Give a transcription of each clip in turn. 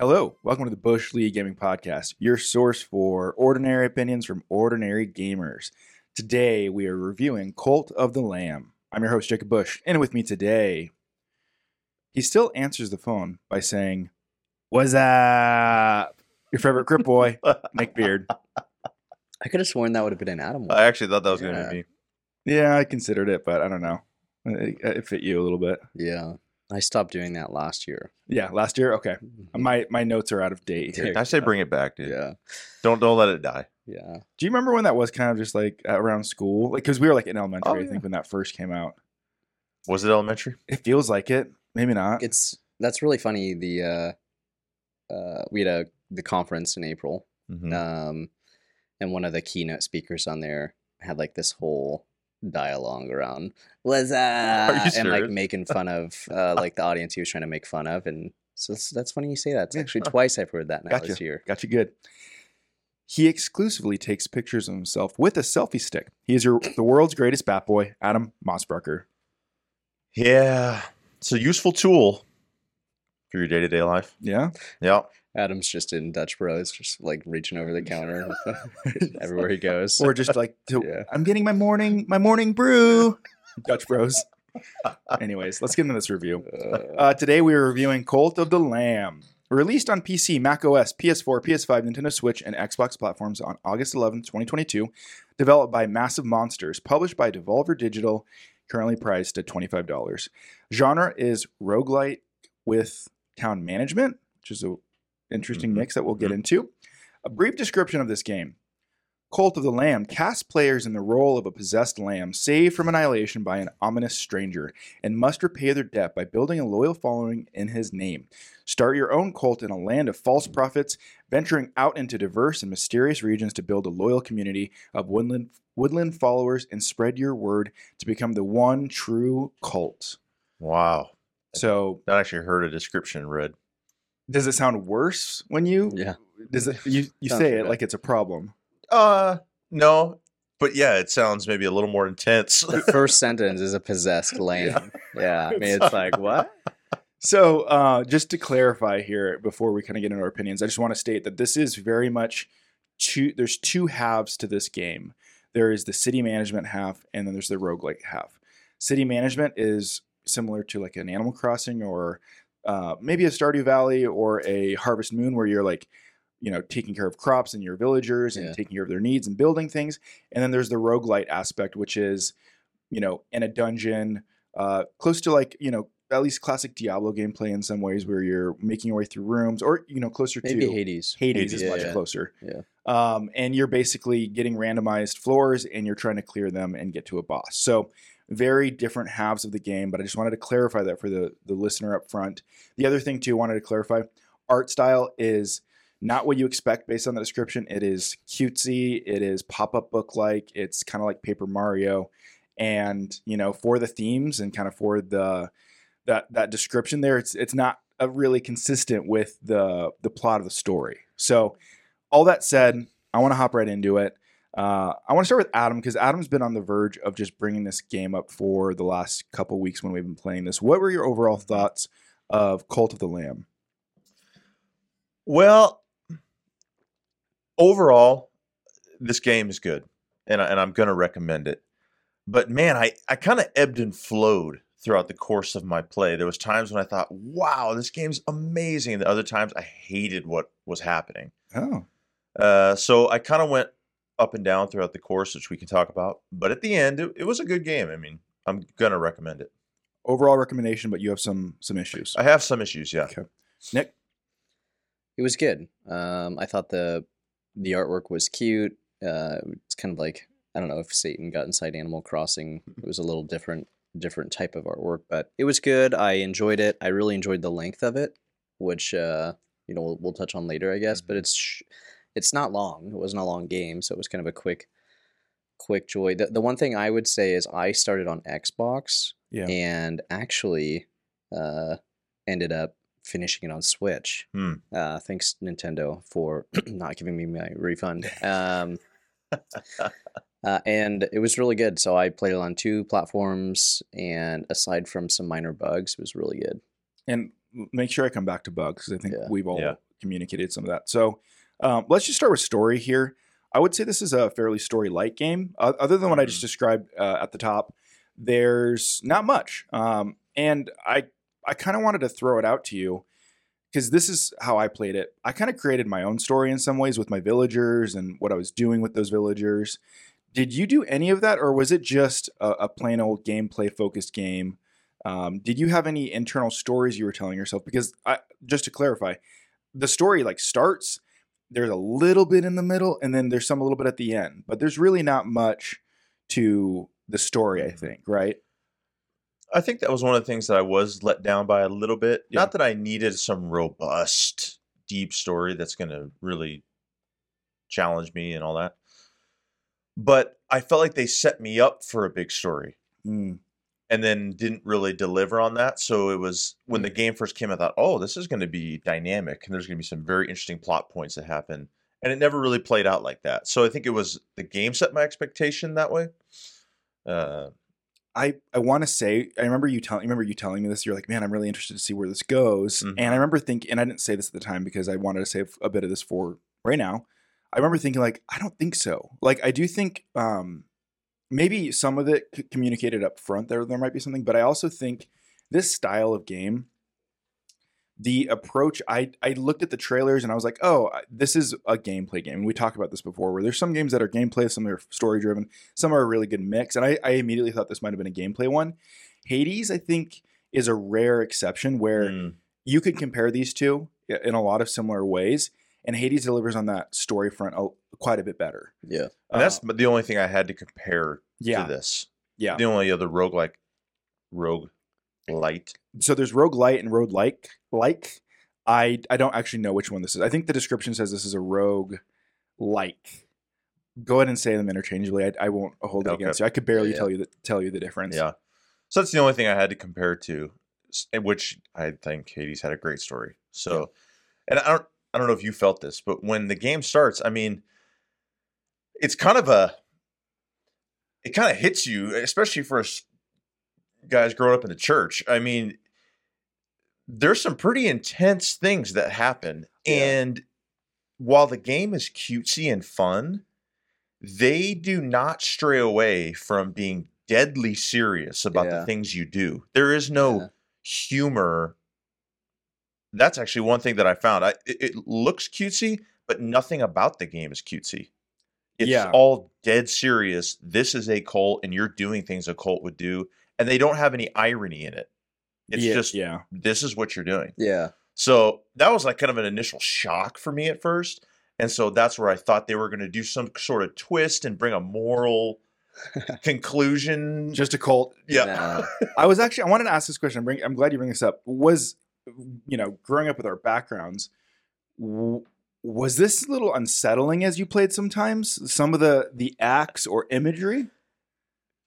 Hello, welcome to the Bush League Gaming Podcast, your source for ordinary opinions from ordinary gamers. Today we are reviewing Cult of the Lamb. I'm your host, Jacob Bush, and with me today, he still answers the phone by saying, What's up? Your favorite Crip boy, Nick Beard. I could have sworn that would have been an Adam. one. I actually thought that was going to be me. Yeah, I considered it, but I don't know. It, it fit you a little bit. yeah, I stopped doing that last year. Yeah, last year. Okay, my my notes are out of date. here. I say bring it back, dude. Yeah, Don't don't let it die. yeah. Do you remember when that was kind of just like around school? Like, because we were like in elementary, Oh, I think, when that first came out. Was it elementary? It feels like it. Maybe not. It's that's really funny. The uh, uh, we had a the conference in April, Mhm. um, and one of the keynote speakers on there had like this whole dialogue around was uh you and like making fun of uh like the audience he was trying to make fun of and so that's, that's funny you say that it's Yeah, actually twice i've heard that now Gotcha. this year Got you good. He exclusively takes pictures of himself with a selfie stick. He is your, the world's greatest bat boy, Adam Mossbrucker. Yeah, it's a useful tool for your day to day life. Yeah. Yeah. Adam's just in dutch bros just like reaching over the counter everywhere he goes Or just like, to, Yeah. I'm getting my morning my morning brew. Dutch Bros. Anyways, let's get into this review. Uh, Uh, today we are reviewing Cult of the Lamb. Released on PC, Mac OS, PS4, PS5, Nintendo Switch, and Xbox platforms on August 11, 2022. Developed by Massive Monsters. Published by Devolver Digital. Currently priced at $25. Genre is roguelite with town management, which is an interesting Mhm. mix that we'll get into. A brief description of this game. Cult of the Lamb casts players in the role of a possessed lamb saved from annihilation by an ominous stranger and must repay their debt by building a loyal following in his name. Start your own cult in a land of false prophets, venturing out into diverse and mysterious regions to build a loyal community of woodland, woodland followers and spread your word to become the one true cult. Wow. So, I actually heard a description read. Does it sound worse when you yeah does it you, you Sounds say it bad. like it's a problem? Uh, no, but yeah, it sounds maybe a little more intense. the first sentence is a possessed lamb yeah, i mean it's like what So, uh, just to clarify here before we kind of get into our opinions, I just want to state that this is very much two. There's two halves to this game. There is the city management half, and then there's the roguelike half. City management is similar to like an Animal Crossing or uh, maybe a Stardew Valley or a Harvest Moon, where you're like, you know, taking care of crops and your villagers and Yeah. taking care of their needs and building things. And then there's the roguelite aspect, which is, you know, in a dungeon, uh, close to like, you know, at least classic Diablo gameplay in some ways where you're making your way through rooms or, you know, closer maybe to hades Hades is Yeah, much yeah. closer. Yeah. Um, and you're basically getting randomized floors and you're trying to clear them and get to a boss. So very different halves of the game, but I just wanted to clarify that for the, the listener up front. The other thing too, I wanted to clarify, art style is not what you expect based on the description. It is cutesy, it is pop-up book like, it's kind of like Paper Mario. And, you know, for the themes and kind of for the that that description there, it's it's not uh really consistent with the the plot of the story. So all that said, I want to hop right into it. Uh, I want to start with Adam because Adam's been on the verge of just bringing this game up for the last couple weeks when we've been playing this. What were your overall thoughts of Cult of the Lamb? Well, overall, this game is good, and I, and I'm gonna recommend it. But man, I I kind of ebbed and flowed throughout the course of my play. There was times when I thought, "Wow, this game's amazing," and the other times I hated what was happening. Oh, Uh, so I kind of went up and down throughout the course, which we can talk about. But at the end, it, it was a good game. I mean, I'm gonna recommend it. overall recommendation, but you have some some issues. I have some issues, yeah. Okay, Nick. it was good um i thought the the artwork was cute uh it's kind of like i don't know if satan got inside animal crossing it was a little different different type of artwork but it was good i enjoyed it i really enjoyed the length of it which uh you know we'll, we'll touch on later i guess but it's sh- it's not long it wasn't a long game so it was kind of a quick quick joy the, the one thing i would say is i started on xbox Yeah. and actually uh ended up finishing it on switch Hmm. uh, thanks Nintendo for not giving me my refund. Um, uh, and it was really good. So I played it on two platforms, and aside from some minor bugs, it was really good. And make sure I come back to bugs because I think Yeah. we've all Yeah. communicated some of that. So um, let's just start with story here. I would say this is a fairly story light game. Uh, other than what I just Mhm. described uh, at the top, there's not much. Um, and I I kind of wanted to throw it out to you because this is how I played it. I kind of created my own story in some ways with my villagers and what I was doing with those villagers. Did you do any of that, or was it just a, a plain old gameplay focused game? Um, did you have any internal stories you were telling yourself? Because I, just to clarify, the story like starts. There's a little bit in the middle, and then there's some a little bit at the end. But there's really not much to the story. I think, right? I think that was one of the things that I was let down by a little bit. Yeah. Not that I needed some robust, deep story that's going to really challenge me and all that. But I felt like they set me up for a big story Mm, and then didn't really deliver on that. So it was when Mm. the game first came, I thought, oh, this is going to be dynamic and there's going to be some very interesting plot points that happen. And it never really played out like that. So I think it was the game set my expectation that way. Uh, I I want to say I remember you telling remember you telling me this. You're like, man, I'm really interested to see where this goes. Mhm. And I remember thinking, and I didn't say this at the time because I wanted to save a bit of this for right now. I remember thinking like, I don't think so. Like, I do think um, maybe some of it c- communicated up front there there might be something, but I also think this style of game, the approach I I looked at the trailers and I was like, oh, this is a gameplay game. and We talked about this before, where there's some games that are gameplay, some are story driven, some are a really good mix, and I, I immediately thought this might have been a gameplay one. Hades, I think, is a rare exception where mm, you could compare these two in a lot of similar ways, and Hades delivers on that story front a, quite a bit better. Yeah. and that's Uh, the only thing I had to compare yeah, to this. yeah. The only other rogue like rogue light. so there's rogue light and rogue like like i i don't actually know which one this is i think the description says this is a rogue like go ahead and say them interchangeably i, I won't hold it Okay. against you i could barely Yeah. tell you the, tell you the difference Yeah. So that's the only thing I had to compare to, which I think Hades had a great story. So, and I don't, I don't know if you felt this, but when the game starts, I mean, it's kind of a, it kind of hits you, especially for us guys growing up in the church. I mean, there's some pretty intense things that happen, Yeah. and while the game is cutesy and fun, they do not stray away from being deadly serious about Yeah. the things you do. There is no Yeah. humor. That's actually one thing that I found. I, it, it looks cutesy, but nothing about the game is cutesy. It's Yeah. all dead serious. This is a cult, and you're doing things a cult would do, and they don't have any irony in it. It's yeah, just yeah this is what you're doing. Yeah. So that was like kind of an initial shock for me at first. And so that's where I thought they were going to do some sort of twist and bring a moral conclusion. just a cult yeah. i was actually i wanted to ask this question bring, i'm glad you bring this up was you know growing up with our backgrounds was this a little unsettling as you played sometimes? Some of the the acts or imagery?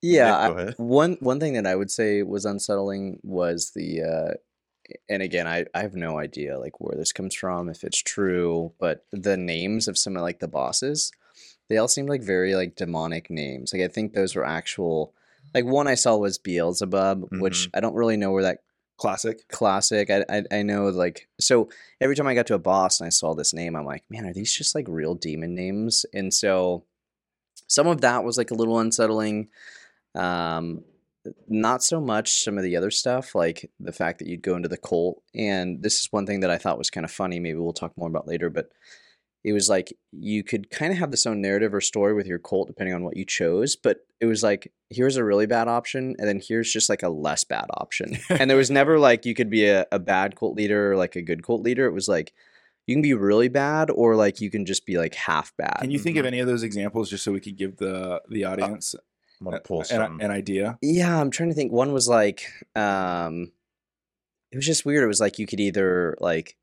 Yeah, I- one one thing that I would say was unsettling was the uh and again I, I have no idea like where this comes from if it's true but the names of some of like the bosses they all seemed like very like demonic names. Like i think those were actual like one i saw was beelzebub which i don't really know where that classic. Classic. I, I i know like so every time i got to a boss and i saw this name i'm like man are these just like real demon names? And so some of that was like a little unsettling. Um not so much some of the other stuff like the fact that you'd go into the cult. And this is one thing that i thought was kind of funny. Maybe we'll talk more about later but it was like you could kind of have this own narrative or story with your cult depending on what you chose but it was like here's a really bad option and then here's just like a less bad option and there was never like you could be a, a bad cult leader or like a good cult leader it was like you can be really bad or like you can just be like half bad Can you think of Mhm. any of those examples just so we could give the the audience I'm going to pull an, an idea? Yeah, I'm trying to think. One was like, um, it was just weird. It was like you could either like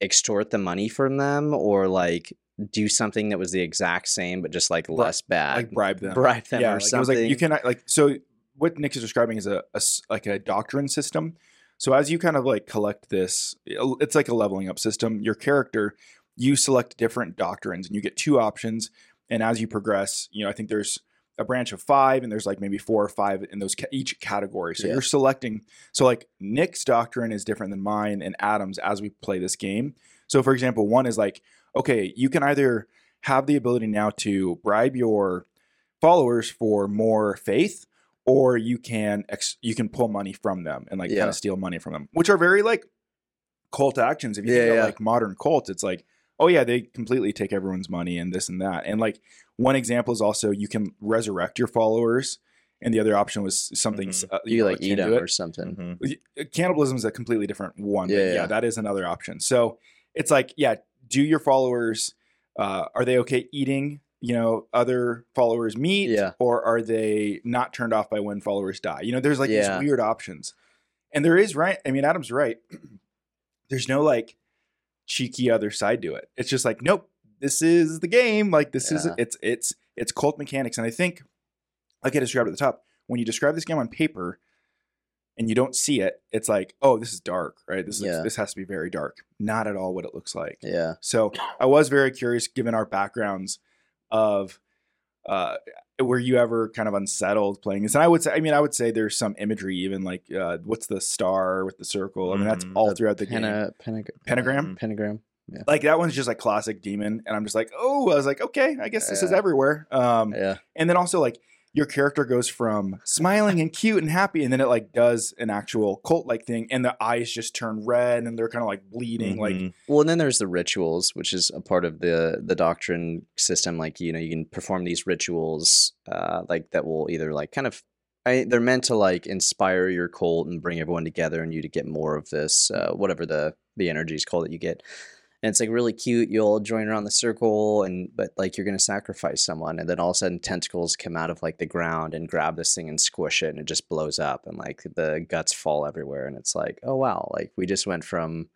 extort the money from them or like do something that was the exact same but just like less bad. Like bribe them. bribe them yeah, or like, it something. was like you can like so what Nick is describing is a like a doctrine system. So as you kind of like collect this, it's like a leveling up system. Your character, you select different doctrines, and you get two options. And as you progress, you know I think there's a branch of five, and there's like maybe four or five in those ca- each category. So Yeah. you're selecting. So like Nick's doctrine is different than mine and Adam's as we play this game. So, for example, one is like, okay, you can either have the ability now to bribe your followers for more faith, or you can ex- you can pull money from them and like Yeah. kind of steal money from them, which are very like cult actions. If you Yeah, think yeah. of like modern cults, it's like, oh yeah, they completely take everyone's money and this and that. And like one example is also you can resurrect your followers, and the other option was something Mhm. uh, You, know, like eat them it or something. Mhm. cannibalism is a completely different one. Yeah, yeah, yeah. that is another option. So it's like, yeah, do your followers uh, are they okay eating, you know, other followers' meat, Yeah. or are they not turned off by when followers die? You know, there's like Yeah. these weird options, and there is right. I mean, Adam's right. there's no like cheeky other side to it. It's just like, nope, this is the game. Like this is it's it's it's cult mechanics, and I think like I described at the top, when you describe this game on paper and you don't see it, it's like, oh, this is dark, right? This looks, Yeah. this has to be very dark. Not at all what it looks like. Yeah. So I was very curious, given our backgrounds, of uh, were you ever kind of unsettled playing this? And I would say, I mean, I would say there's some imagery, even like uh, what's the star with the circle? I mean, that's Mhm. all The throughout the game. Pena, penag- Pentagram? Pentagram. Like that one's just like classic demon, and I'm just like, oh, I was like, okay, I guess this is everywhere. Um, Yeah. and then also like your character goes from smiling and cute and happy and then it like does an actual cult like thing and the eyes just turn red and they're kind of like bleeding like Mhm. Well, and then there's the rituals, which is a part of the the doctrine system. Like you know, you can perform these rituals, uh, like that will either like kind of, I, they're meant to like inspire your cult and bring everyone together, and you to get more of this, uh, whatever the the energy is called that you get. And it's like really cute. You all join around the circle, and but like you're gonna sacrifice someone, and then all of a sudden tentacles come out of like the ground and grab this thing and squish it, and it just blows up, and like the guts fall everywhere, and it's like, oh wow, like we just went from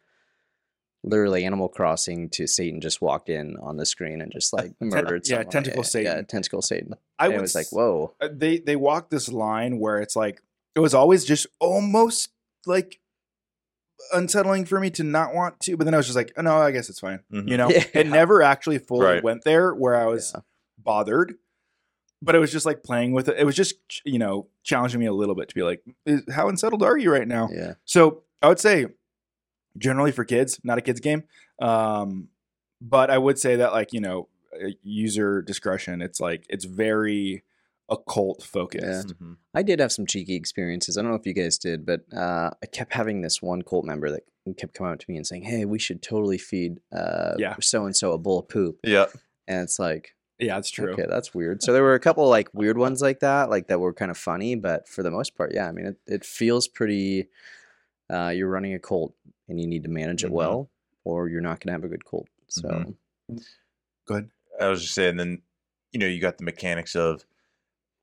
literally Animal Crossing to Satan just walked in on the screen and just like murdered yeah, someone. tentacle Yeah, Satan. tentacle Satan. i And would it was like, whoa. uh, they they walk this line where it's like it was always just almost like unsettling for me to not want to but then i was just like oh, no i guess it's fine Mhm. you know Yeah. it never actually fully Right. went there where i was Yeah. bothered but it was just like playing with it it was just you know challenging me a little bit to be like how unsettled are you right now Yeah. So I would say generally for kids, not a kids game. Um, but I would say that like, you know, uh, user discretion, it's like it's very occult focused. Mhm. I did have some cheeky experiences. I don't know if you guys did, but uh, I kept having this one cult member that kept coming up to me and saying, "Hey, we should totally feed uh, so and so a bowl of poop." Yeah. And it's like, Yeah, that's true. okay, that's weird. So there were a couple like weird ones like that, like that were kind of funny, but for the most part, yeah, I mean, it, it feels pretty. Uh, you're running a cult and you need to manage it Mhm. well, or you're not going to have a good cult. So Mhm. Go ahead. I was just saying, then you know, you got the mechanics of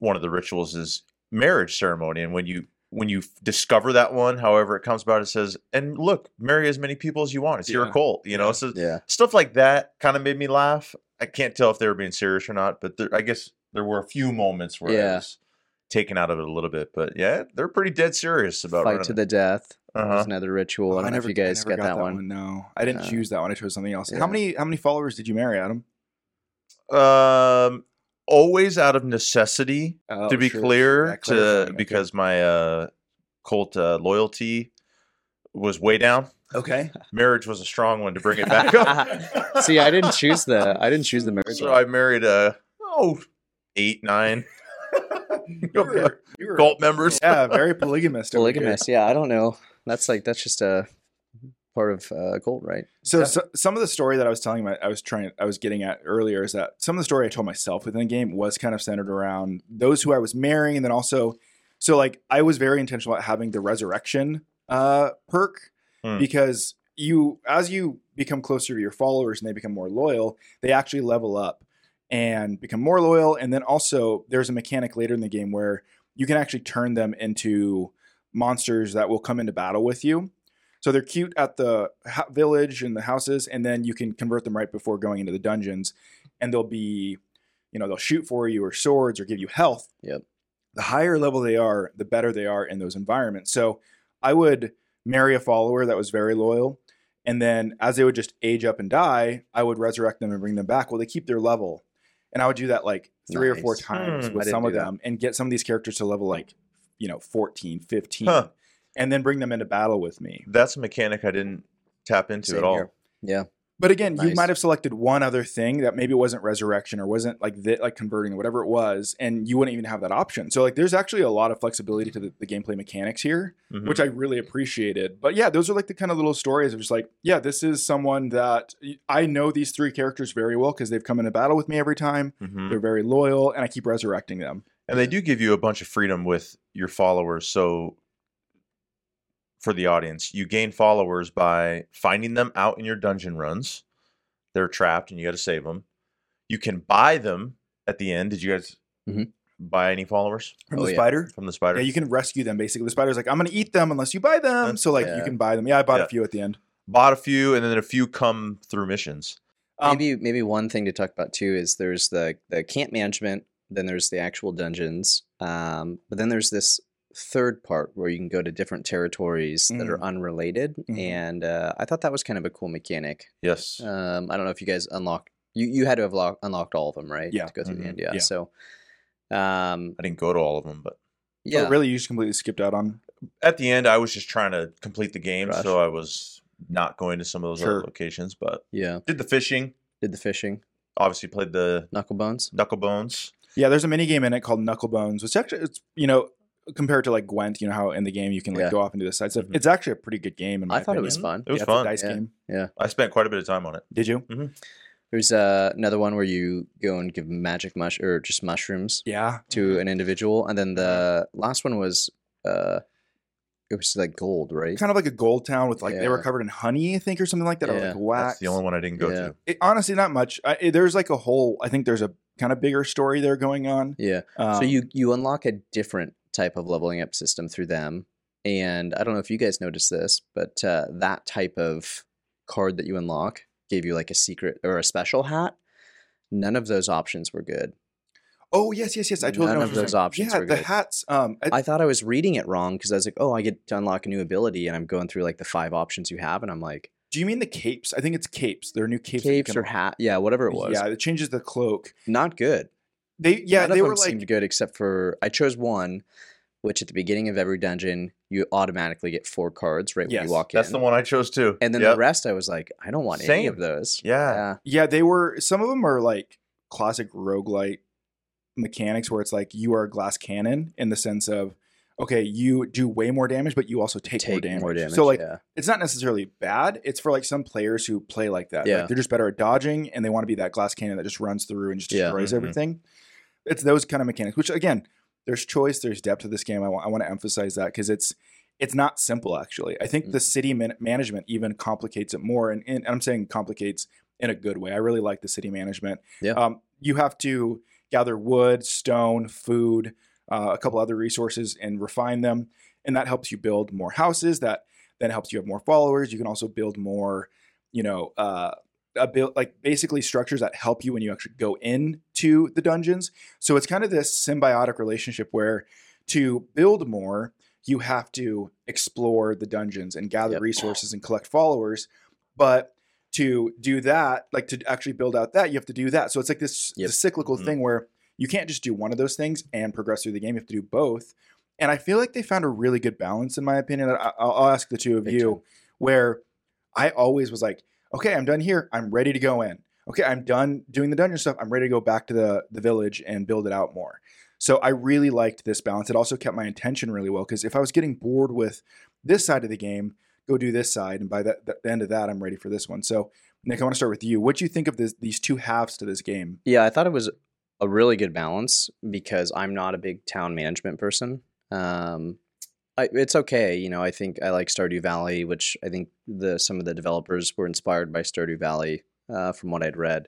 one of the rituals is marriage ceremony, and when you when you discover that one, however it comes about, it says, "And look, marry as many people as you want. It's your Yeah. cult." You know, so yeah, stuff like that kind of made me laugh. I can't tell if they were being serious or not, but there, I guess there were a few moments where I Yeah. was taken out of it a little bit. But yeah, they're pretty dead serious about fight running to the death. That was Uh-huh. another ritual. Oh, I don't know if you guys I never got, that, one. No, I didn't Uh, choose that one. I chose something else. yeah. How many how many followers did you marry, Adam? Um, always out of necessity. Oh, to be sure, clear, yeah, to clarifying, okay. because my uh, cult uh, loyalty was way down. okay, Marriage was a strong one to bring it back up. See, I didn't choose the I didn't choose the marriage. So one. I married a oh eight nine You were- you were- cult members. yeah, very polygamous. Polygamous. Yeah, I don't know. That's like that's just a part of uh, cult, right? So, Yeah. so some of the story that I was telling my I was trying I was getting at earlier is that some of the story I told myself within the game was kind of centered around those who I was marrying and then also so like I was very intentional about having the resurrection uh perk Hmm. because you as you become closer to your followers and they become more loyal, they actually level up and become more loyal and then also there's a mechanic later in the game where you can actually turn them into monsters that will come into battle with you. So they're cute at the ha- village and the houses, and then you can convert them right before going into the dungeons, and they'll be, you know, they'll shoot for you or swords or give you health. Yep. The higher level they are, the better they are in those environments. So I would marry a follower that was very loyal, and then as they would just age up and die, I would resurrect them and bring them back. Well, they keep their level, and I would do that like three or four times Hmm, with some of do that. them, and get some of these characters to level like, you know, 14, 15 Huh. And then bring them into battle with me. That's a mechanic I didn't tap into Same at all. here. Yeah. But again, you might have selected one other thing that maybe wasn't resurrection or wasn't like the, like converting or whatever it was, and you wouldn't even have that option. So like, there's actually a lot of flexibility to the, the gameplay mechanics here, Mhm. which I really appreciated. But yeah, those are like the kind of little stories of just like, yeah, this is someone that I know these three characters very well because they've come into battle with me every time. Mhm. They're very loyal, and I keep resurrecting them. And they do give you a bunch of freedom with your followers. So, for the audience, you gain followers by finding them out in your dungeon runs. They're trapped and you got to save them. You can buy them at the end. Did you guys Mhm. buy any followers From Oh, the yeah. spider. from the spider? Yeah, you can rescue them basically. The spider's like, I'm gonna eat them unless you buy them. So like you can buy them. Yeah, I bought Yeah. a few at the end. Bought a few, and then a few come through missions. Um, maybe maybe one thing to talk about too is there's the the camp management, then there's the actual dungeons, um, but then there's this third part where you can go to different territories that are unrelated, Mhm. and uh, I thought that was kind of a cool mechanic. Yes. Um, I don't know if you guys unlocked you you had to have lock, unlocked all of them, right? Yeah. To go through Mhm. the end, yeah. Yeah. So, um, I didn't go to all of them, but yeah, yeah. really, you just completely skipped out on. at the end, I was just trying to complete the game, Rush. so I was not going to some of those Sure. other locations. But yeah. did the fishing. Did the fishing, Obviously, played the knuckle bones. knuckle bones. Yeah, there's a mini game in it called Knucklebones, which actually it's you know compared to like Gwent, you know how in the game you can like Yeah. go off and do the side stuff. Mhm. It's actually a pretty good game. In my I thought it was opinion. fun. It was Yeah, it's a fun. dice Yeah. game. I spent quite a bit of time on it. Did you? There's uh, another one where you go and give magic mush or just mushrooms Yeah. to an individual, and then the last one was uh, it was like gold, right? Kind of like a gold town with like they were Yeah. covered in honey, I think, or something like that, or Yeah. like wax. That's the only one I didn't go Yeah. to. It, honestly, not much. I, it- there's like a whole. I think there's a kind of bigger story there going on. Yeah. Um, so you you unlock a different type of leveling up system through them, and I don't know if you guys noticed this, but uh, that type of card that you unlock gave you like a secret or a special hat. None of those options were good. Oh yes, yes, yes. I totally None of those saying. options Yeah, were the good. hats. Um, I, I thought I was reading it wrong because I was like, oh, I get to unlock a new ability, and I'm going through like the five options you have, and I'm like, do you mean the capes? I think it's capes. There are new capes. capes or hat, yeah, whatever it was. Yeah, it changes the cloak. not good. They yeah, None of they them were like seemed good except for I chose one, which at the beginning of every dungeon you automatically get four cards right when you walk That's in. That's the one I chose too. And then Yep. the rest, I was like, I don't want any of those. Yeah. Yeah. Yeah, they were some of them are like classic roguelite mechanics where it's like you are a glass cannon in the sense of okay, you do way more damage, but you also take, more, damage. more damage. So like yeah. it's not necessarily bad. It's for like some players who play like that. Like, Yeah. they're just better at dodging and they want to be that glass cannon that just runs through and just Yeah. destroys Mhm. everything. It's those kind of mechanics, which again, there's choice, there's depth to this game. I want I want to emphasize that because it's it's not simple actually. I think the Mhm. city man- management even complicates it more, and, and I'm saying complicates in a good way. I really like the city management. Yeah. Um, you have to gather wood, stone, food, uh, a couple other resources, and refine them, and that helps you build more houses. That then helps you have more followers. You can also build more, you know, uh, build like basically structures that help you when you actually go into the dungeons. So it's kind of this symbiotic relationship where to build more, you have to explore the dungeons and gather Yep. resources and collect followers. But to do that, like to actually build out that, you have to do that. So it's like this, Yep. this cyclical Mhm. thing where you can't just do one of those things and progress through the game. You have to do both. And I feel like they found a really good balance, in my opinion. I, I'll, I'll ask the two of Big you, time. where I always was like, okay, I'm done here. I'm ready to go in. Okay, I'm done doing the dungeon stuff. I'm ready to go back to the the village and build it out more. So I really liked this balance. It also kept my attention really well because if I was getting bored with this side of the game, go do this side, and by the, the end of that, I'm ready for this one. So Nick, I want to start with you. What do you think of this, these two halves to this game? Yeah, I thought it was a really good balance because I'm not a big town management person. Um, I, it's okay, you know. I think I like Stardew Valley, which I think the some of the developers were inspired by Stardew Valley, uh, from what I'd read.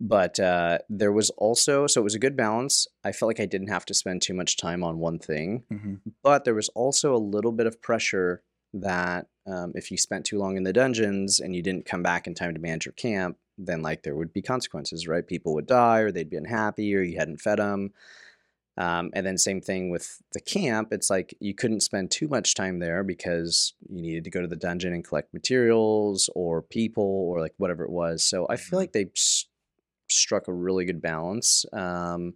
But uh, there was also so it was a good balance. I felt like I didn't have to spend too much time on one thing, Mm-hmm. but there was also a little bit of pressure that um, if you spent too long in the dungeons and you didn't come back in time to manage your camp, then like there would be consequences, right? People would die, or they'd be unhappy, or you hadn't fed them. Um, and then same thing with the camp. It's like you couldn't spend too much time there because you needed to go to the dungeon and collect materials or people or like whatever it was. So I feel Mhm. like they s- struck a really good balance. Um,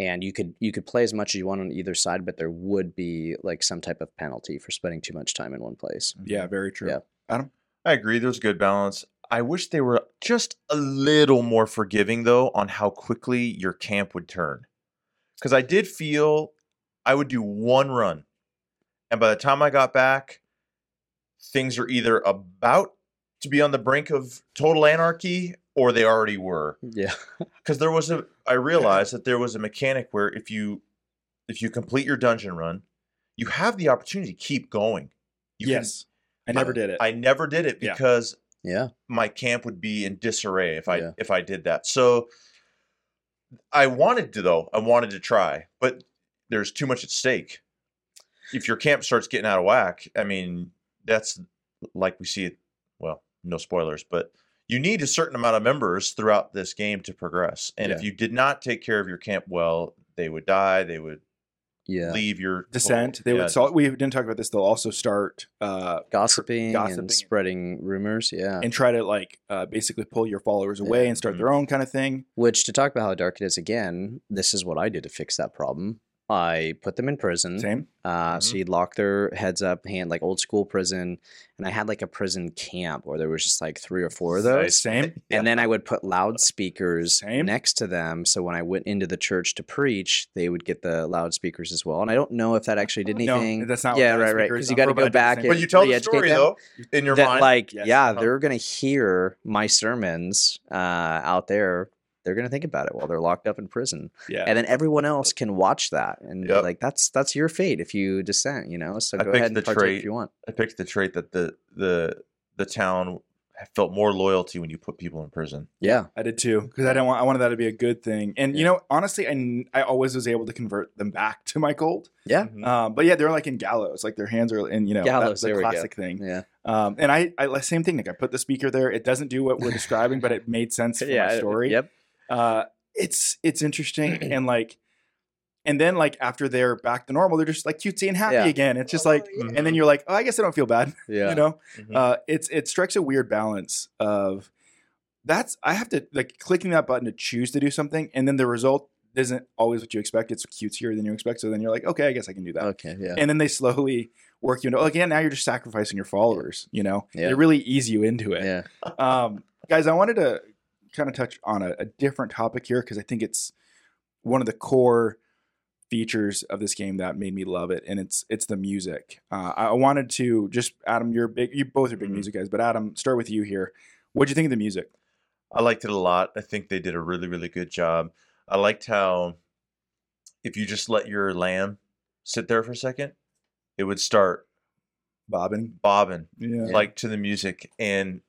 and you could you could play as much as you want on either side, but there would be like some type of penalty for spending too much time in one place. Yeah, very true. Yeah. Adam, I agree. There's a good balance. I wish they were just a little more forgiving though on how quickly your camp would turn. Cuz I did feel I would do one run and by the time I got back things are either about to be on the brink of total anarchy or they already were. Mm, yeah. Cuz there was a I realized that there was a mechanic where if you if you complete your dungeon run, you have the opportunity to keep going. You can- yes, I never did it. I never did it Yeah. because Yeah. my camp would be in disarray if I Yeah. if I did that. So I wanted to though. I wanted to try, but there's too much at stake. If your camp starts getting out of whack, I mean, that's like we see it. Well, no spoilers, but you need a certain amount of members throughout this game to progress. And if you did not take care of your camp well, they would die. They would Yeah. leave your Descent. They Yeah. would. So we didn't talk about this. They'll also start uh, Gossiping, gossiping. and spreading rumors. Yeah. and try to like uh, basically pull your followers away Yeah. and start Mhm. their own kind of thing. Which, to talk about how dark it is again, this is what I did to fix that problem. I put them in prison. Same. Uh, So you'd lock their heads up, hand like old school prison, and I had like a prison camp where there was just like three or four of those. Same. And then I would put loudspeakers Same. next to them, so when I went into the church to preach, they would get the loudspeakers as well. And I don't know if that actually did anything. No, that's not what Yeah, right, right. Because you got to for, but I go back and But you tell the story them. though in your that mind. like Yes. yeah they're gonna hear my sermons uh, out there they're gonna think about it while they're locked up in prison Yeah. and then everyone else can watch that and Yep. like that's that's your fate if you dissent you know so I go ahead and the trait- if you want I picked the trait that the the the town felt more loyalty when you put people in prison. yeah I did too because I didn't want. I wanted that to be a good thing. And you know, honestly, I I always was able to convert them back to my cult. yeah Um, but yeah, they're like in gallows. Like their hands are in you know Gallows, That's the there classic thing. yeah Um, and I, I like, same thing. Like I put the speaker there. It doesn't do what we're describing, but it made sense for yeah my story. yep Uh, it's it's interesting and like, and then like after they're back to normal, they're just like cutesy and happy Yeah. again. It's just like, and then you're like, oh, I guess I don't feel bad. yeah You know, Mhm. uh, it's it strikes a weird balance of that's I have to like clicking that button to choose to do something, and then the result isn't always what you expect. It's cutesier than you expect. So then you're like, okay, I guess I can do that. okay yeah And then they slowly work you into oh again. Now you're just sacrificing your followers. You know, Yeah. they really ease you into it. yeah Um, guys, I wanted to kind of touch on a, a different topic here because I think it's one of the core features of this game that made me love it, and it's it's the music. Uh, I wanted to just Adam, you're big. You both are big Mhm. music guys, but Adam, start with you here. What'd you think of the music? I liked it a lot. I think they did a really, really good job. I liked how if you just let your lamb sit there for a second, it would start bobbing, bobbing Yeah. like to the music. And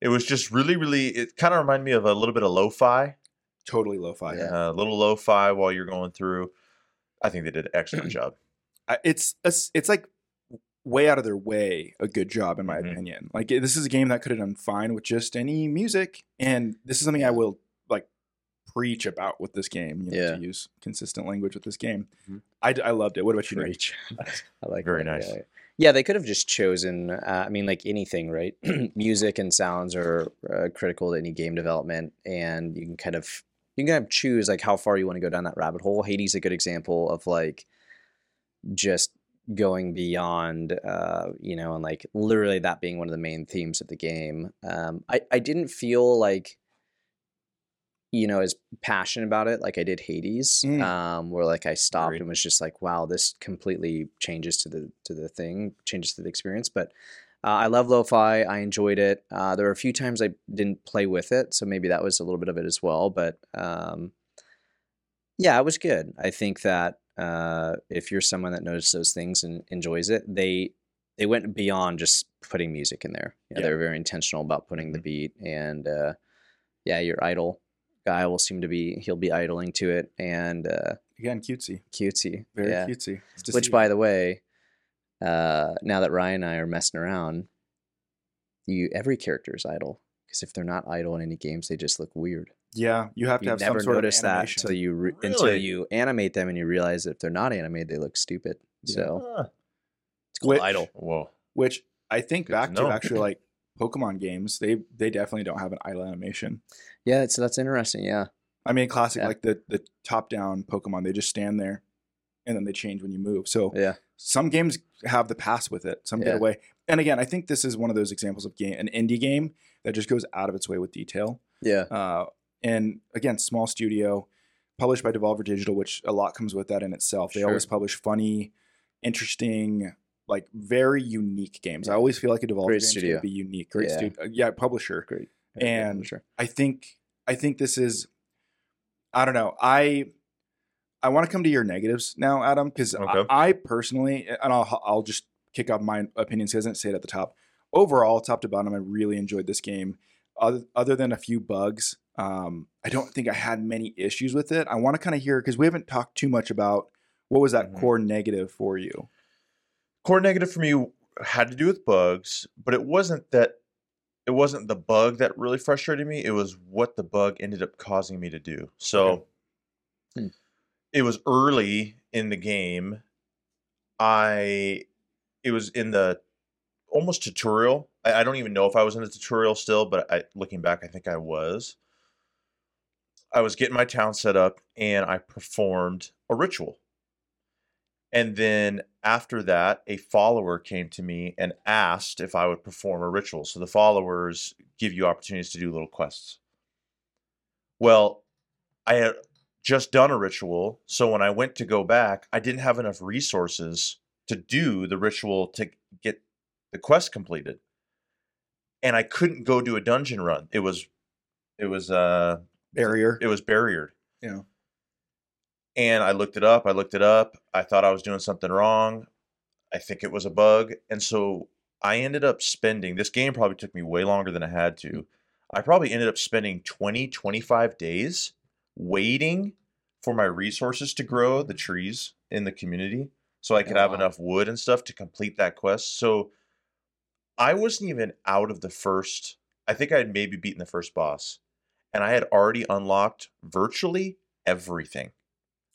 it was just really, really, it kind of reminded me of a little bit of lo fi, Totally lo-fi. Yeah. a little lo fi while you're going through. I think they did an excellent job. It's it's it's like way out of their way a good job in my Mhm. opinion. Like this is a game that could have done fine with just any music, and this is something I will like preach about with this game. You know, Yeah. to use consistent language with this game. Mhm. I, I loved it. What about you? Preach. I like Very that, nice. Yeah. Yeah, they could have just chosen. Uh, I mean, like anything, right? Music and sounds are uh, critical to any game development, and you can kind of you can kind of choose like how far you want to go down that rabbit hole. Hades is a good example of like just going beyond, uh, you know, and like literally that being one of the main themes of the game. Um, I I didn't feel like you know as passionate about it like I did Hades, Mm. um, where like I stopped Agreed. and was just like, wow, this completely changes to the to the thing, changes to the experience. But uh, I love lo-fi. I enjoyed it. Uh, there were a few times I didn't play with it, so maybe that was a little bit of it as well. But um, yeah, it was good. I think that uh, if you're someone that knows those things and enjoys it, they they went beyond just putting music in there. You know, Yeah. They were very intentional about putting the Mhm. beat, and uh, yeah, your idle guy will seem to be he'll be idling to it and uh, Again, cutesy, cutesy. very yeah. cutesy. Which, by the way, uh, now that Ryan and I are messing around, you every character is idle because if they're not idle in any games, they just look weird. yeah, you have to You have never some sort notice of that animation. until you re- until you animate them and you realize that if they're not animated, they look stupid. Yeah. So it's called Which- idle. whoa. Which I think Good back to, know. actually like Pokemon games, they they definitely don't have an idle animation. Yeah, so that's interesting. Yeah, I mean, classic Yeah. like the the top down Pokemon, they just stand there, and then they change when you move. So yeah, some games have the pass with it. Some get away. and again, I think this is one of those examples of game, an indie game that just goes out of its way with detail. Yeah. Uh, and again, small studio, published by Devolver Digital, which a lot comes with that in itself. They Sure. always publish funny, interesting, like very unique games. I always feel like a Devolver Great game studio. should be unique. Great Yeah. studio, yeah, publisher. Great. And sure. I think I think this is I don't know. I I want to come to your negatives now, Adam, because Okay. I, I personally and I'll I'll just kick off my opinions because I didn't say it at the top. Overall, top to bottom, I really enjoyed this game. Other, other than a few bugs, um, I don't think I had many issues with it. I want to kind of hear because we haven't talked too much about what was that Mhm. core negative for you. core negative for me had to do with bugs, but it wasn't that it wasn't the bug that really frustrated me. It was what the bug ended up causing me to do. So Okay. Hmm. it was early in the game. I it was in the almost tutorial. I, I don't even know if I was in the tutorial still, but I looking back, I think I was. I was getting my town set up and I performed a ritual. And then after that, a follower came to me and asked if I would perform a ritual. So the followers give you opportunities to do little quests. Well, I had just done a ritual. So when I went to go back, I didn't have enough resources to do the ritual to get the quest completed. And I couldn't go do a dungeon run. It was, it was, uh, Barrier. it was barriered. Yeah. And I looked it up. I looked it up. I thought I was doing something wrong. I think it was a bug. And so I ended up spending this game probably took me way longer than I had to. I probably ended up spending 20, 25 days waiting for my resources to grow, the trees in the community, so I could oh, have Wow. enough wood and stuff to complete that quest. So I wasn't even out of the first, I think I had maybe beaten the first boss. And I had already unlocked virtually everything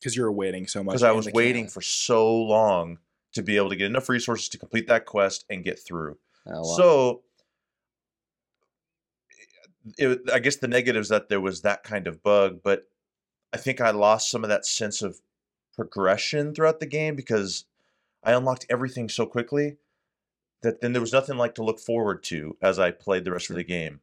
Because you're waiting so much. because I was waiting can. for so long to be able to get enough resources to complete that quest and get through. Oh, wow. So, it, I guess the negative is that there was that kind of bug, but I think I lost some of that sense of progression throughout the game because I unlocked everything so quickly that then there was nothing like to look forward to as I played the rest of the game.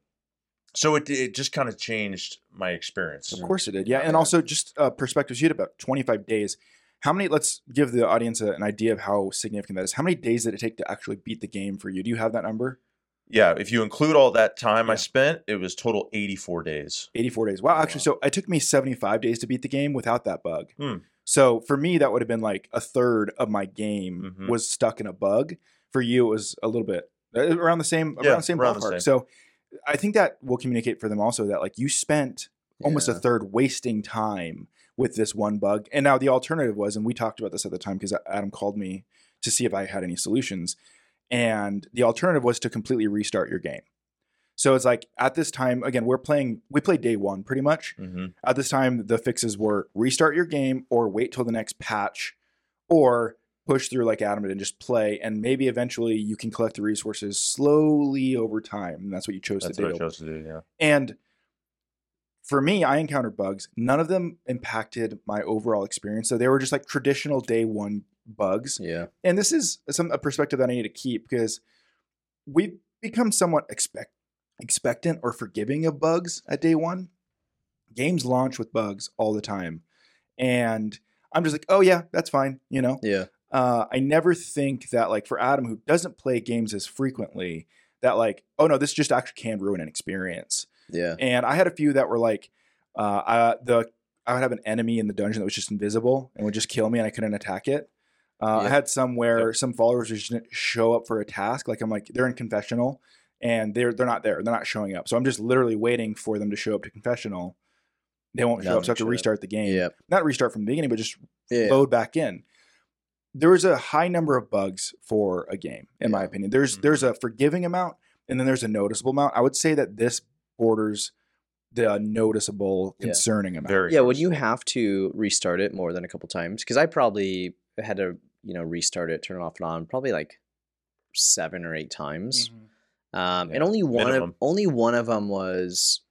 So it it just kind of changed my experience. Of course it did. Yeah. And also just uh, perspectives. You had about 25 days. How many, let's give the audience a, an idea of how significant that is. How many days did it take to actually beat the game for you? Do you have that number? Yeah, if you include all that time I spent, it was total 84 days. 84 days. Wow. Actually, Wow. so it took me 75 days to beat the game without that bug. Hmm. So for me, that would have been like a third of my game Mhm. was stuck in a bug. For you, it was a little bit uh, around the same, Yeah, around the same around the ballpark. same. So I think that will communicate for them also that like you spent almost a third wasting time with this one bug. And now the alternative was, and we talked about this at the time because Adam called me to see if I had any solutions. And the alternative was to completely restart your game. So it's like at this time, again, we're playing, we played day one pretty much. hmm At this time, the fixes were restart your game or wait till the next patch or push through like Adam did and just play. And maybe eventually you can collect the resources slowly over time. And that's what you chose That's to do. That's what I chose to do. Yeah. And for me, I encountered bugs. None of them impacted my overall experience. So they were just like traditional day one bugs. yeah. And this is some a perspective that I need to keep because we've become somewhat expect expectant or forgiving of bugs at day one. Games launch with bugs all the time. And I'm just like, oh yeah, that's fine, you know? Yeah. Uh, I never think that like for Adam who doesn't play games as frequently that like oh no this just actually can ruin an experience. Yeah. And I had a few that were like uh, uh, the I would have an enemy in the dungeon that was just invisible and would just kill me and I couldn't attack it. Uh, I had some where some followers would just show up for a task like I'm like they're in confessional and they're they're not there they're not showing up so I'm just literally waiting for them to show up to confessional. They won't show up so I have to showed up. restart the game. Yeah. Not restart from the beginning but just Yeah. load back in. There was a high number of bugs for a game, in my opinion. There's Mhm. there's a forgiving amount, and then there's a noticeable amount. I would say that this borders the noticeable, Yeah. concerning amount. Very. Yeah, when you have to restart it more than a couple times? Because I probably had to, you know, restart it, turn it off and on, probably like seven or eight times. Mhm. Um, Yeah, and only one minimum. of only one of them was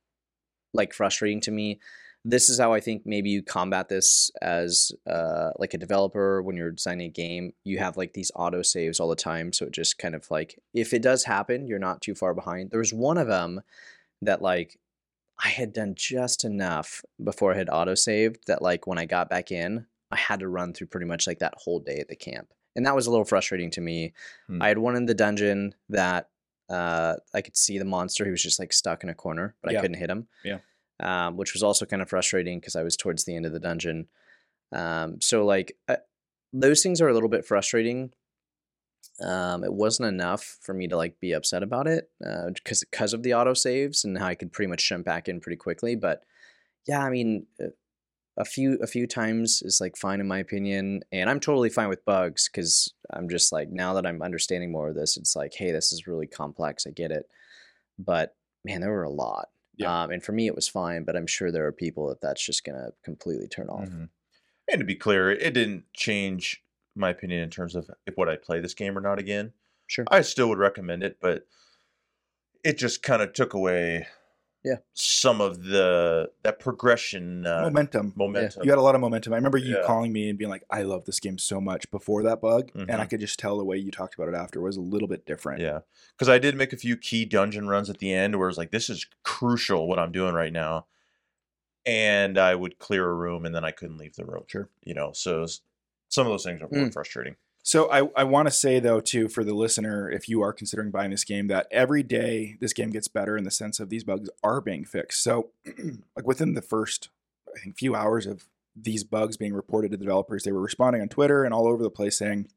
like frustrating to me. This is how I think maybe you combat this as uh, like a developer when you're designing a game. You have like these auto saves all the time, so it just kind of like if it does happen, you're not too far behind. There was one of them that like I had done just enough before I had auto saved that like when I got back in, I had to run through pretty much like that whole day at the camp, and that was a little frustrating to me. Hmm. I had one in the dungeon that uh, I could see the monster. He was just like stuck in a corner, but Yeah. I couldn't hit him. Yeah. Um, which was also kind of frustrating because I was towards the end of the dungeon. Um, so like uh, those things are a little bit frustrating. Um, it wasn't enough for me to like be upset about it because because of the auto saves and how I could pretty much jump back in pretty quickly. But yeah, I mean, uh, a few a few times is like fine in my opinion, and I'm totally fine with bugs because I'm just like now that I'm understanding more of this, it's like, hey, this is really complex. I get it, but man, there were a lot. Yeah. Um, and for me, it was fine, but I'm sure there are people that that's just gonna completely turn off. Mhm. And to be clear, it didn't change my opinion in terms of if would I play this game or not again. Sure. I still would recommend it, but it just kind of took away Yeah. some of the that progression uh, momentum. momentum. You had a lot of momentum. I remember you Yeah. calling me and being like, "I love this game so much" before that bug, and I Mhm. could just tell the way you talked about it after was a little bit different. Yeah, because I did make a few key dungeon runs at the end where it's like, this is crucial what I'm doing right now, and I would clear a room and then I couldn't leave the room. Sure. You know, so some of those things are Mm. frustrating. So I, I want to say though too for the listener, if you are considering buying this game, that every day this game gets better in the sense of these bugs are being fixed. So like within the first I think few hours of these bugs being reported to developers, they were responding on Twitter and all over the place saying,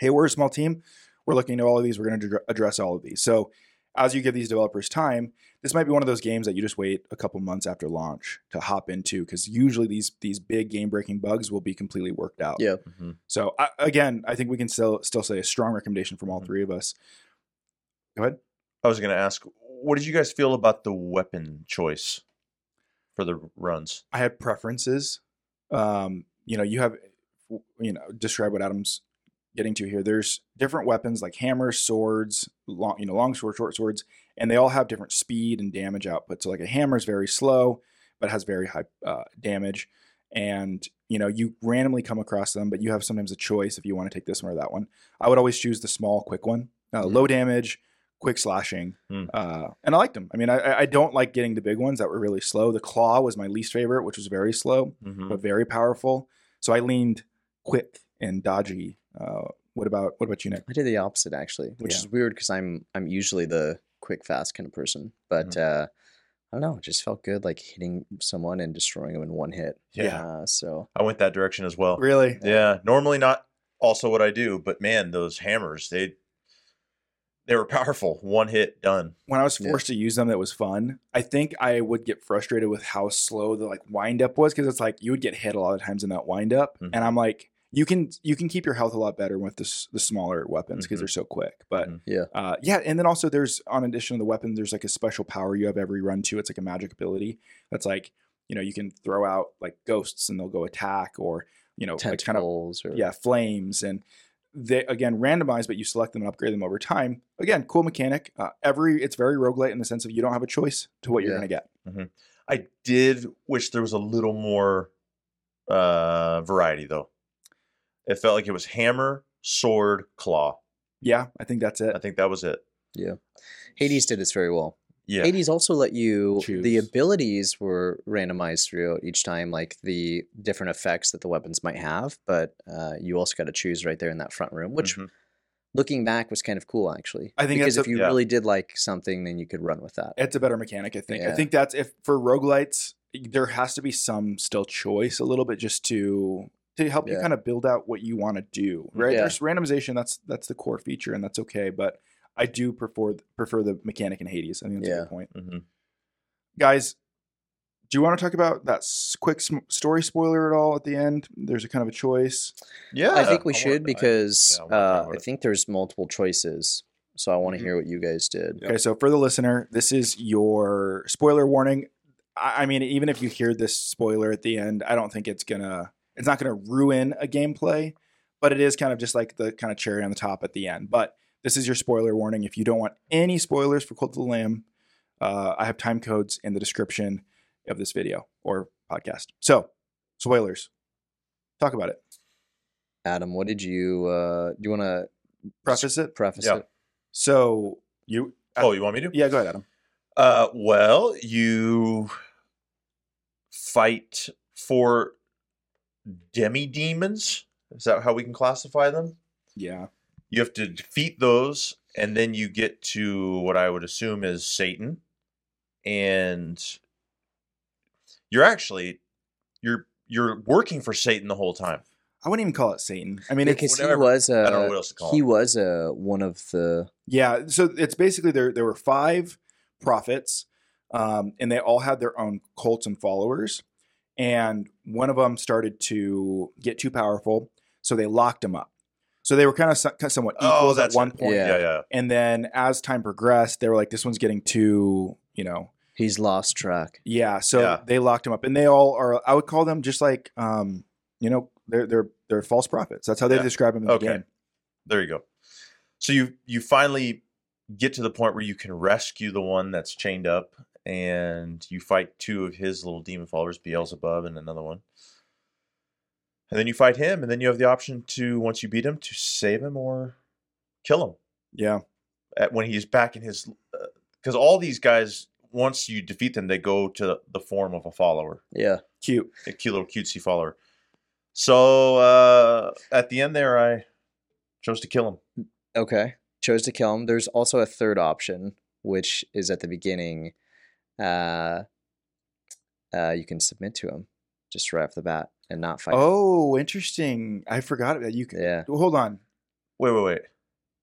"Hey, we're a small team. We're looking at all of these. We're going to address all of these." So as you give these developers time, this might be one of those games that you just wait a couple months after launch to hop into because usually these these big game breaking bugs will be completely worked out. Yeah. Mhm. So I, again, I think we can still still say a strong recommendation from all Mhm. three of us. Go ahead. I was going to ask, what did you guys feel about the weapon choice for the runs? I had preferences. Um, you know, you have, you know, describe what Adam's getting to here. There's different weapons like hammers, swords, long, you know, long sword, short swords, and they all have different speed and damage output. So like a hammer is very slow, but has very high uh, damage. And you know, you randomly come across them, but you have sometimes a choice if you want to take this one or that one. I would always choose the small, quick one, uh, Mhm. low damage, quick slashing, Hmm. uh, and I liked them. I mean, I, I don't like getting the big ones that were really slow. The claw was my least favorite, which was very slow Mhm. but very powerful. So I leaned quick and dodgy. Uh, what about what about you, Nick? I did the opposite actually, which Yeah. is weird because I'm I'm usually the quick fast kind of person, but uh, I don't know, it just felt good like hitting someone and destroying them in one hit. Yeah. Uh, so I went that direction as well. Really? Yeah, normally not also what I do, but man, those hammers, they they were powerful. One hit done. When I was Yeah. forced to use them, that was fun. I think I would get frustrated with how slow the like wind up was because it's like you would get hit a lot of times in that wind up, Mhm. and I'm like, you can you can keep your health a lot better with the the smaller weapons because Mhm. they're so quick. But Mhm. Yeah. uh, yeah, and then also there's on addition to the weapon, there's like a special power you have every run too. It's like a magic ability that's like you know you can throw out like ghosts and they'll go attack or you know like kind of tentacles or yeah flames and they again randomized but you select them and upgrade them over time again cool mechanic uh, every it's very roguelite in the sense of you don't have a choice to what you're Yeah. going to get I did wish there was a little more uh variety though. It felt like it was hammer, sword, claw. yeah i think that's it I think that was it. Yeah. Hades did this very well. Yeah. Hades also let you the abilities were randomized throughout each time, like the different effects that the weapons might have. But uh, you also got to choose right there in that front room, which Mhm. looking back was kind of cool actually. I think because if a- you yeah. really did like something, then you could run with that. it's a better mechanic i think i think that's if for roguelites there has to be some still choice a little bit just to to help you kind of build out what you want to do right Yeah. there's randomization that's that's the core feature and that's okay but i do prefer prefer the mechanic in hades i think that's a Yeah. good point Mhm. guys do you want to talk about that quick sm- story spoiler at all at the end there's a kind of a choice Yeah. I think we I should because yeah, I uh, I think there's multiple choices. So I want to Mhm. hear what you guys did. Yep. Okay, so for the listener, this is your spoiler warning. I I mean, even if you hear this spoiler at the end, I don't think it's gonna it's not gonna ruin a gameplay, but it is kind of just like the kind of cherry on the top at the end. But this is your spoiler warning. If you don't want any spoilers for Cult of the Lamb, uh, I have time codes in the description of this video or podcast. So, spoilers. Talk about it. Adam, what did you uh do you want to Preface it. preface Yeah. it? So you. Oh, you want me to? Yeah, go ahead, Adam. Uh, well, you fight for demi demons. Is that how we can classify them? Yeah. You have to defeat those, and then you get to what I would assume is Satan, and you're actually you're you're working for Satan the whole time. I wouldn't even call it Satan. I mean, it's Because he was I don't know uh, what else to call he him. was uh one of the Yeah, so it's basically there. There were five prophets, um, and they all had their own cults and followers. And one of them started to get too powerful, so they locked him up. So they were kind of so- kind of somewhat Oh, equals at one it. point. Yeah. Yeah, yeah. And then as time progressed, they were like, "This one's getting too, you know, he's lost track. yeah." So Yeah. they locked him up, and they all are. I would call them just like, um, you know, they're they're they're false prophets. That's how they Yeah. describe them in the Okay. game. There you go. So you you finally get to the point where you can rescue the one that's chained up, and you fight two of his little demon followers, Beelzebub and another one. And then you fight him, and then you have the option to once you beat him to save him or kill him Yeah, at, when he's back in his. Because all these guys, once you defeat them, they go to the form of a follower, Yeah. cute. a cute little cutesy follower. So uh, at the end there, I chose to kill him. Okay. Chose to kill him. There's also a third option, which is at the beginning. Uh, uh, you can submit to him just right off the bat and not fight. him. Oh, interesting. I forgot that you. Could, Yeah. Hold on. Wait, wait, wait.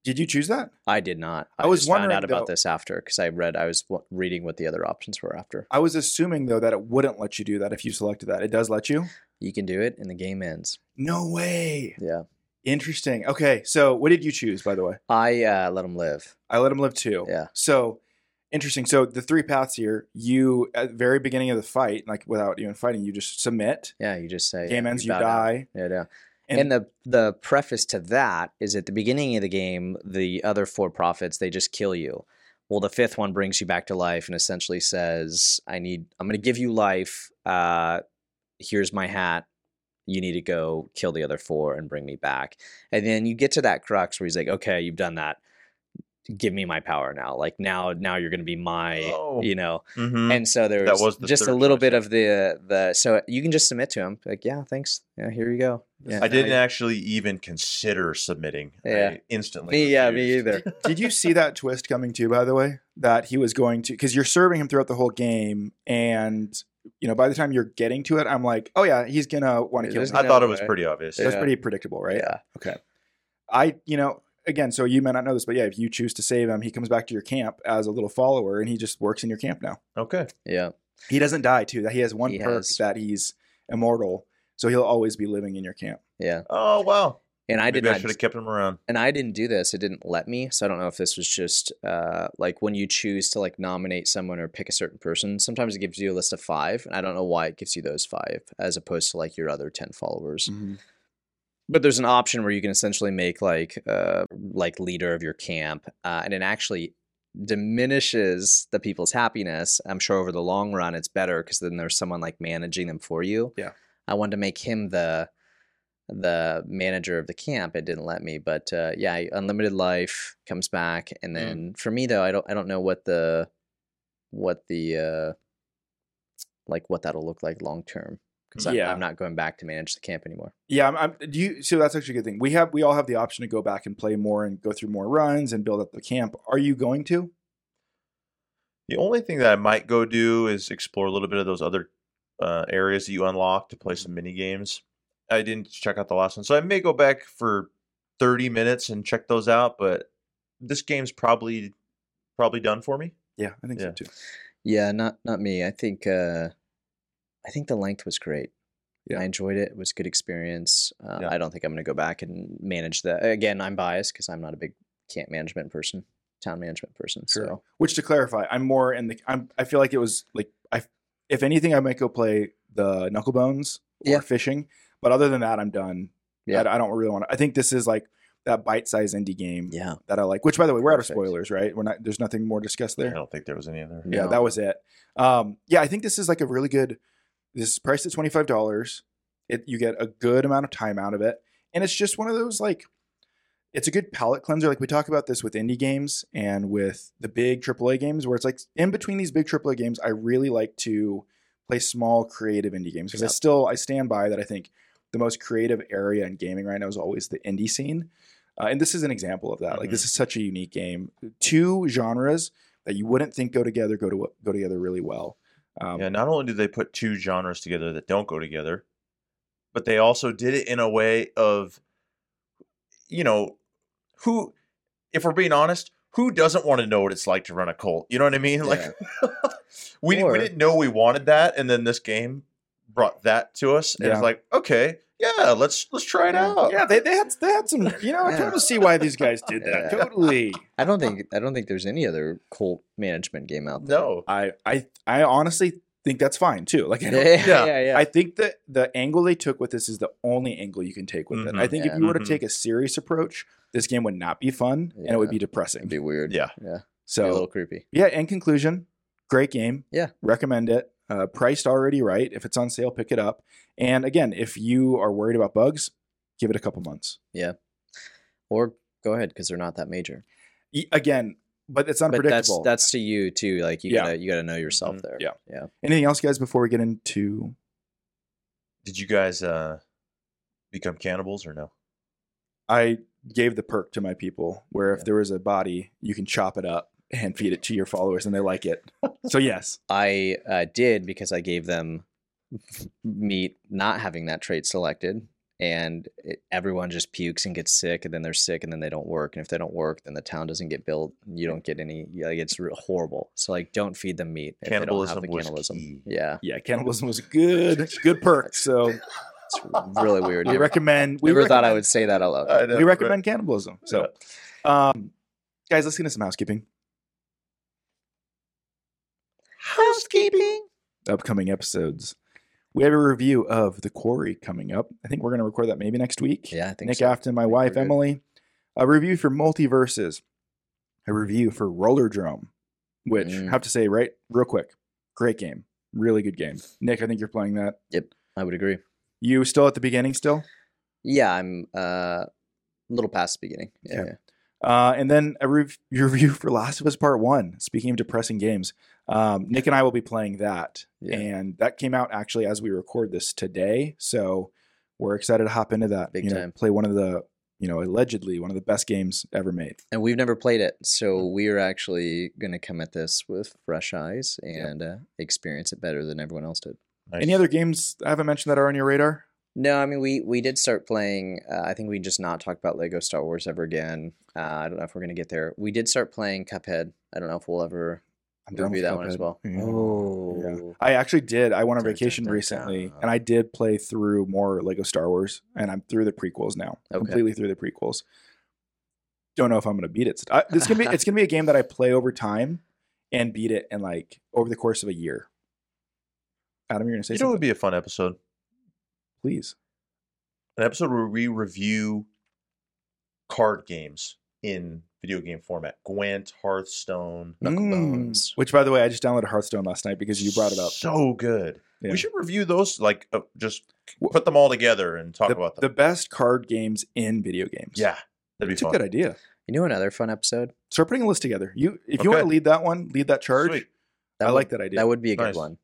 Did you choose that? I did not. I was just found wondering, out about though- this after because I read. I was w- reading what the other options were after. I was assuming though that it wouldn't let you do that if you selected that. It does let you. You can do it, and the game ends. No way. Yeah. Interesting. Okay, so what did you choose, by the way? I uh, let him live. I let him live too. Yeah. So interesting. So the three paths here. You at the very beginning of the fight, like without even fighting, you just submit. Yeah. You just say Game ends. You down. die. Yeah. Yeah. And- And, the the preface to that is at the beginning of the game, the other four prophets they just kill you. Well, the fifth one brings you back to life and essentially says, "I need. I'm going to give you life. Uh, here's my hat. You need to go kill the other four and bring me back." And then you get to that crux where he's like, "Okay, you've done that. Give me my power now. Like now, now you're going to be my, Oh. you know." Mm-hmm. And so there was the just a little choice, bit of the the. So you can just submit to him, like, "Yeah, thanks. Yeah, here you go." Yeah, I didn't now actually even consider submitting. Yeah. I instantly. Me, yeah, me either. Did you see that twist coming too? By the way, that he was going to because you're serving him throughout the whole game, and you know by the time you're getting to it, I'm like, oh yeah, he's gonna want to kill. Me. I thought it was way. pretty obvious. That's Yeah. pretty predictable, right? Yeah. Okay. I, you know, again, so you may not know this, but yeah, if you choose to save him, he comes back to your camp as a little follower, and he just works in your camp now. Okay. Yeah. He doesn't die too. That he has one He perk has- that he's immortal, so he'll always be living in your camp. Yeah. Oh wow. And I did Maybe I not should have kept him around. and I didn't do this. It didn't let me. So I don't know if this was just uh like when you choose to like nominate someone or pick a certain person, sometimes it gives you a list of five. And I don't know why it gives you those five as opposed to like your other ten followers. But there's an option where you can essentially make like uh like leader of your camp. Uh, and it actually diminishes the people's happiness. I'm sure over the long run it's better because then there's someone like managing them for you. Yeah. I wanted to make him the the manager of the camp. It didn't let me, but uh, yeah, unlimited life comes back, and then for me though, I don't I don't know what the what the uh, like what that'll look like long term because Yeah. I'm not going back to manage the camp anymore. Yeah, I'm, I'm, do you? So that's actually a good thing. We have we all have the option to go back and play more and go through more runs and build up the camp. Are you going to? The only thing that I might go do is explore a little bit of those other uh, areas that you unlock to play some mini games. I didn't check out the last one, so I may go back for thirty minutes and check those out. But this game's probably probably done for me. Yeah, I think so too. Yeah, not not me. I think uh, I think the length was great. Yeah. I enjoyed it. It was a good experience. Uh, Yeah. I don't think I'm going to go back and manage that again. I'm biased because I'm not a big camp management person, town management person. So Which to clarify, I'm more in the. I'm. I feel like it was like I. If anything, I might go play the Knucklebones or Yeah. fishing. But other than that, I'm done. Yeah. I, I don't really want to. I think this is like that bite-sized indie game yeah, that I like. Which, by the way, we're out of spoilers, right? We're not. There's nothing more discussed there. I don't think there was any other. Yeah, No. that was it. Um, yeah, I think this is like a really good this is priced at twenty five dollars. It you get a good amount of time out of it, and it's just one of those like. It's a good palate cleanser. Like we talk about this with indie games and with the big AAA games, where it's like in between these big AAA games, I really like to play small creative indie games because I still I stand by that. I think the most creative area in gaming right now is always the indie scene, uh, and this is an example of that. Like this is such a unique game. Two genres that you wouldn't think go together go to go together really well. Um, yeah, not only do they put two genres together that don't go together, but they also did it in a way of, you know, who, if we're being honest, who doesn't want to know what it's like to run a cult? You know what I mean? Like, we, Or- we didn't know we wanted that, and then this game brought that to us, and Yeah. it's like, okay, yeah, let's let's try it Yeah. out. yeah, they, they had they had some. You know, I Yeah. totally see why these guys did that. Yeah. Totally. I don't think I don't think there's any other cult management game out there. No, I I I honestly think that's fine too. Like I Yeah, yeah, Yeah. yeah. yeah. I think that the angle they took with this is the only angle you can take with it. I Mhm. think Yeah. if you were to Mhm. take a serious approach, this game would not be fun and it would Yeah. be It'd depressing. be weird. Yeah. yeah. Be a little creepy. yeah, in conclusion, great game. Yeah. recommend it. Uh, priced already right. If it's on sale, pick it up. And again, if you are worried about bugs, give it a couple months. Yeah. Or go ahead because they're not that major. E- Again, but it's But that's unpredictable. that's to you too. Like you Yeah. gotta you gotta know yourself Mhm. there. Yeah. yeah. Anything else, guys, before we get into? did you guys uh become cannibals or no? I gave the perk to my people where if Yeah. there was a body, you can chop it up and feed it to your followers, and they like it. so yes, I uh, did because I gave them meat not having that trait selected, and it, everyone just pukes and gets sick, and then they're sick, and then they don't work, and if they don't work, then the town doesn't get built. and You don't get any. yeah, Like it's re- horrible. So like, don't feed them meat. If they don't Cannibalism have the cannibalism. key. Yeah, yeah, cannibalism was a good, good perk. So it's really weird. we recommend. We never thought I would say that out loud. I know, we right? recommend cannibalism. So, um, guys, let's get into some housekeeping. Housekeeping. Upcoming episodes. We have a review of The Quarry coming up. I think we're going to record that maybe next week. Yeah, I think Nick so. Afton, my wife. Emily. A review for MultiVersus. A review for Rollerdrome, which Mm. I have to say right real quick, great game, really good game. Nick, I think you're playing that. Yep, I would agree. You still at the beginning still, Yeah, I'm uh, a little past the beginning. Yeah, Okay. yeah. uh, and then a rev- review for Last of Us Part One. Speaking of depressing games, um, Nick and I will be playing that, Yeah. and that came out actually as we record this today. So we're excited to hop into that. Big you know, time. play one of the you know allegedly one of the best games ever made. and we've never played it, so Mm. we're actually going to come at this with fresh eyes and uh, experience it better than everyone else did. Nice. Any other games I haven't mentioned that are on your radar? No, I mean we we did start playing. Uh, I think we just not talk about Lego Star Wars ever again. Uh, I don't know if we're gonna get there. We did start playing Cuphead. I don't know if we'll ever I'm done review with that one as Cuphead. well. Yeah. Oh, I actually did. I went on Dun, dun, vacation recently, and I did play through more Lego Star Wars, and I'm through the prequels now, Okay. completely through the prequels. Don't know if I'm going to beat it. I, it's gonna be it's gonna be a game that I play over time and beat it in like over the course of a year. Adam, you're going to say you know, it would be a fun episode. please. An episode where we review card games in video game format. Gwent, Hearthstone. Knuckle Mm, Which, by the way, I just downloaded Hearthstone last night because you brought it up. So good. Yeah. We should review those. Like, uh, just put them all together and talk the, about the best card games in video games. yeah, that'd be it's a good idea. you know another fun episode. Start putting a list together. You, if you want to lead that one, lead that charge. Sweet. That I would, like that idea. That would be a good Nice. one.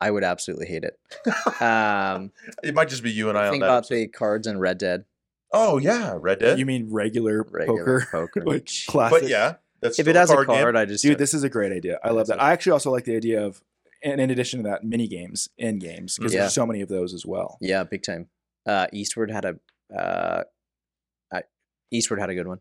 I would absolutely hate it. Um, It might just be you and I on think that. about episode. the cards in Red Dead. Oh yeah, Red Dead. You mean regular, Regular poker? poker. Like Jeez. classic. but yeah, that's If it has a card game. card, I just Dude, this is a great idea. I love that. I actually also like the idea of, and in addition to that, mini games in games because Yeah. there's so many of those as well. Yeah, big time. Uh, Eastward had a uh, I, Eastward had a good one.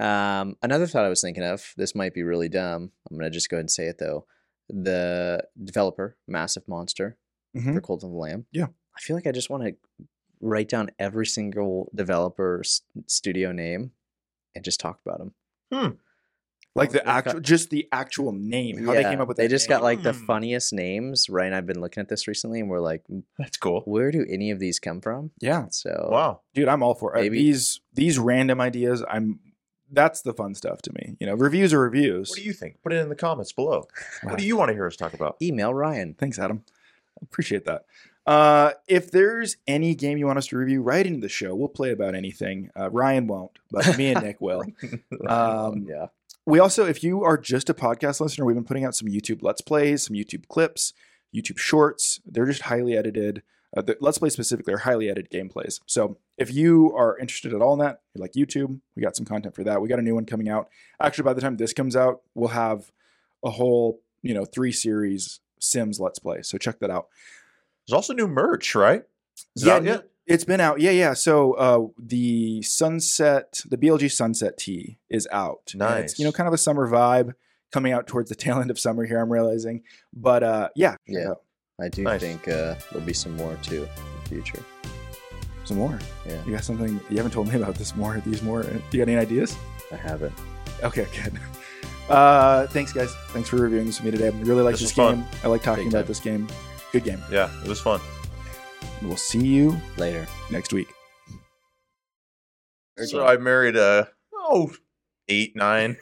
Um, another thought I was thinking of. This might be really dumb. I'm gonna just go ahead and say it though. The developer, Massive Monster, Mhm. for Cult of the Lamb. Yeah. I feel like I just want to write down every single developer studio name and just talk about them. Like the They've got- actual, just the actual name. How they came up with They that just got name. like the Hmm. funniest names, right? And I've been looking at this recently, and we're like, That's cool. where do any of these come from? yeah, So Wow. dude, I'm all for it. Maybe- these these random ideas. I'm that's the fun stuff to me. You know, reviews are reviews. What do you think? Put it in the comments below. What do you want to hear us talk about? email Ryan. Thanks, Adam. Appreciate that. Uh, if there's any game you want us to review, write into the show. We'll play about anything. Uh, Ryan won't, but me and Nick will. Um, yeah. We also, if you are just a podcast listener, we've been putting out some YouTube Let's Plays, some YouTube clips, YouTube Shorts. They're just highly edited. Uh, the Let's Play specifically are highly edited gameplays. So if you are interested at all in that, you like YouTube, we got some content for that. We got a new one coming out. Actually, by the time this comes out, we'll have a whole, you know, three series Sims Let's Play. So check that out. There's also new merch, right? Is yeah, yet? it's been out. Yeah, yeah. So uh, the Sunset, the BLG Sunset tee is out. And It's, you know, kind of a summer vibe coming out towards the tail end of summer here, I'm realizing. But uh, yeah, Yeah. out. I do Nice. think uh, there'll be some more too in the future. Some more. Yeah. You got something you haven't told me about this more, these more. Do you got any ideas? I haven't. Okay, good. Uh, thanks, guys. Thanks for reviewing this with me today. I really like This this, game. fun. I like talking Big about time. this game. Good game. Yeah, it was fun. We'll see you Later. next week. So I married a oh eight nine.